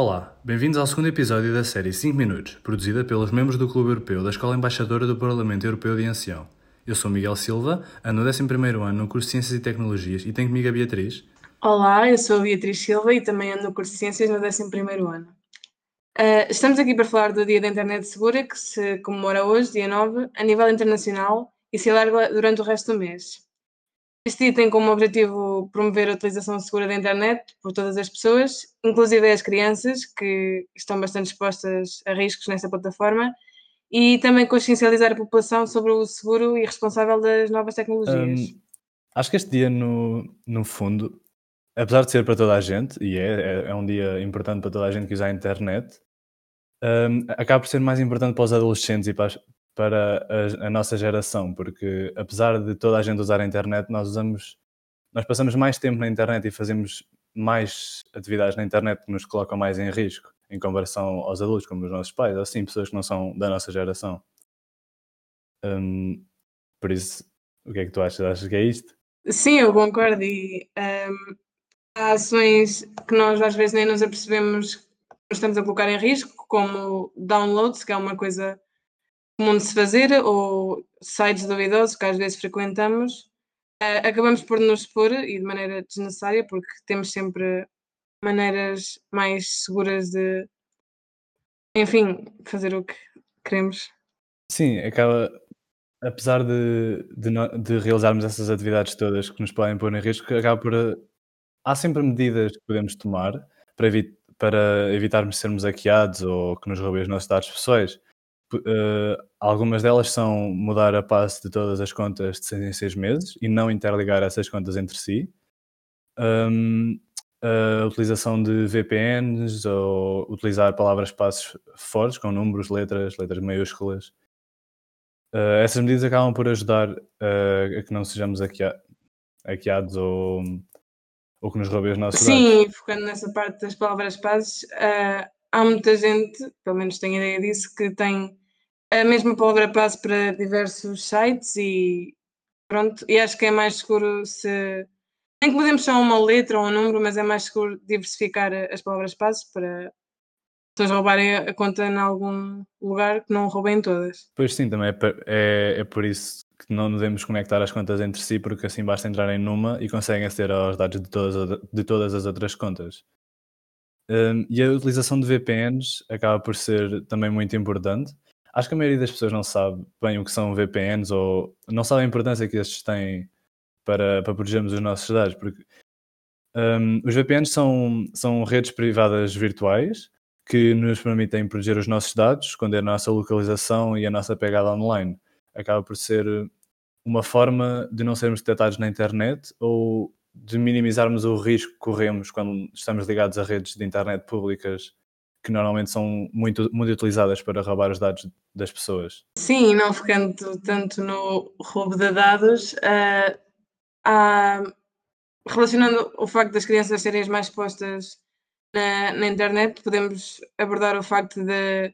Olá, bem-vindos ao segundo episódio da série 5 Minutos, produzida pelos membros do Clube Europeu da Escola Embaixadora do Parlamento Europeu de Ancião. Eu sou Miguel Silva, ando no 11 ano no curso de Ciências e Tecnologias e tenho comigo a Beatriz. Olá, eu sou a Beatriz Silva e também ando no curso de Ciências no 11 ano. Uh, estamos aqui para falar do Dia da Internet Segura, que se comemora hoje, dia 9, a nível internacional e se alarga durante o resto do mês. Este dia tem como objetivo promover a utilização segura da internet por todas as pessoas, inclusive as crianças, que estão bastante expostas a riscos nessa plataforma, e também consciencializar a população sobre o seguro e responsável das novas tecnologias. Um, acho que este dia, no, no fundo, apesar de ser para toda a gente, e é, é, é um dia importante para toda a gente que usa a internet, um, acaba por ser mais importante para os adolescentes e para as, para a, a, nossa geração, porque apesar de toda a gente usar a internet, nós usamos, nós passamos mais tempo na internet e fazemos mais atividades na internet que nos colocam mais em risco em comparação aos adultos, como os nossos pais, ou assim, pessoas que não são da nossa geração. Um, por isso, o que é que tu achas? Achas que é isto? Sim, eu concordo. E um, há ações que nós às vezes nem nos apercebemos que estamos a colocar em risco, como downloads, que é uma coisa comum de se fazer, ou sites duvidosos que às vezes frequentamos, uh, acabamos por nos expor e de maneira desnecessária, porque temos sempre maneiras mais seguras de, enfim, fazer o que queremos. Sim, acaba, apesar de, de, de, realizarmos essas atividades todas que nos podem pôr em risco, acaba por. Há sempre medidas que podemos tomar para, evi para evitarmos sermos hackeados ou que nos roubem os nossos dados pessoais. Uh, algumas delas são mudar a passe de todas as contas de 6 em 6 meses e não interligar essas contas entre si. Um, a utilização de VPNs ou utilizar palavras-passes fortes com números, letras, letras maiúsculas. Uh, essas medidas acabam por ajudar uh, a que não sejamos hackeados ou, ou que nos roubem os nossos Sim, dados. Sim, focando nessa parte das palavras-passes, há muita gente, pelo menos tenho ideia disso, que tem a mesma palavra passe para diversos sites e pronto, e acho que é mais seguro se nem que mudemos só uma letra ou um número, mas é mais seguro diversificar as palavras passe para pessoas roubarem a conta em algum lugar que não roubem todas. Pois sim, também é, é, é por isso que não devemos conectar as contas entre si, porque assim basta entrarem numa e conseguem aceder aos dados de todas, de todas as outras contas. Um, e a utilização de VPNs acaba por ser também muito importante. Acho que a maioria das pessoas não sabe bem o que são VPNs ou não sabe a importância que estes têm para, para protegermos os nossos dados, porque um, os VPNs são, são redes privadas virtuais que nos permitem proteger os nossos dados, esconder a nossa localização e a nossa pegada online. Acaba por ser uma forma de não sermos detectados na internet ou de minimizarmos o risco que corremos quando estamos ligados a redes de internet públicas que normalmente são muito, muito utilizadas para roubar os dados das pessoas. Sim, não ficando tanto no roubo de dados, uh, relacionando o facto das crianças serem mais expostas na, na, internet, podemos abordar o facto de,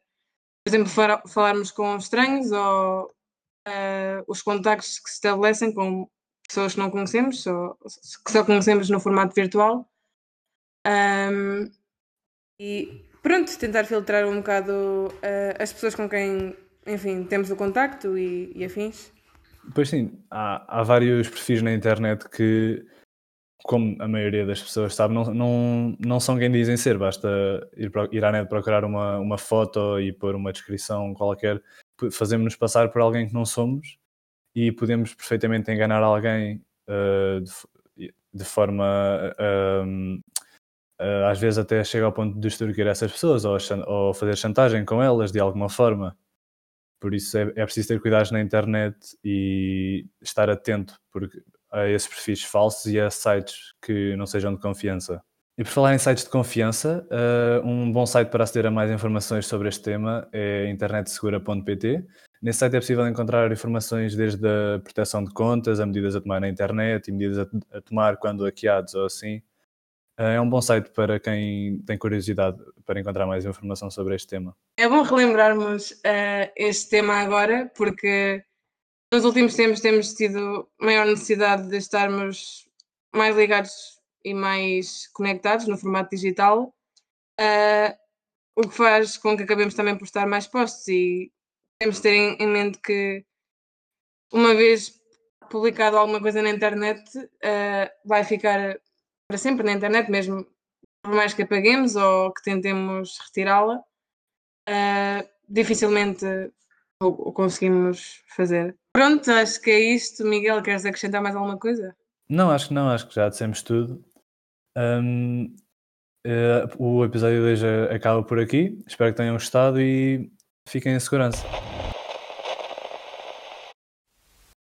por exemplo, falarmos com estranhos ou uh, os contactos que se estabelecem com pessoas que não conhecemos, ou que só conhecemos no formato virtual. Um, e pronto, tentar filtrar um bocado uh, as pessoas com quem, enfim, temos o contacto e, e afins. Pois sim, há, há vários perfis na internet que, como a maioria das pessoas sabe, não, não, não são quem dizem ser, basta ir, ir à net procurar uma, uma foto e pôr uma descrição qualquer, fazemos-nos passar por alguém que não somos e podemos perfeitamente enganar alguém uh, de, de, forma. Uh, uh, às vezes até chega ao ponto de destruir essas pessoas ou, ou, fazer chantagem com elas de alguma forma. Por isso é, é preciso ter cuidado na internet e estar atento porque, a esses perfis falsos e a sites que não sejam de confiança. E por falar em sites de confiança, uh, um bom site para aceder a mais informações sobre este tema é internetsegura.pt. Nesse site é possível encontrar informações desde a proteção de contas, a medidas a tomar na internet e medidas a, a tomar quando hackeados ou assim. Uh, é um bom site para quem tem curiosidade para encontrar mais informação sobre este tema. É bom relembrarmos uh, este tema agora, porque nos últimos tempos temos tido maior necessidade de estarmos mais ligados e mais conectados no formato digital uh, o que faz com que acabemos também por estar mais postos e temos de ter em, em mente que uma vez publicado alguma coisa na internet uh, vai ficar para sempre na internet, mesmo por mais que apaguemos ou que tentemos retirá-la, uh, dificilmente o, o, conseguimos fazer. Pronto, acho que é isto. Miguel, queres acrescentar mais alguma coisa? Não, acho que não, acho que já dissemos tudo. Um, uh, o episódio de hoje acaba por aqui. Espero que tenham gostado e fiquem em segurança.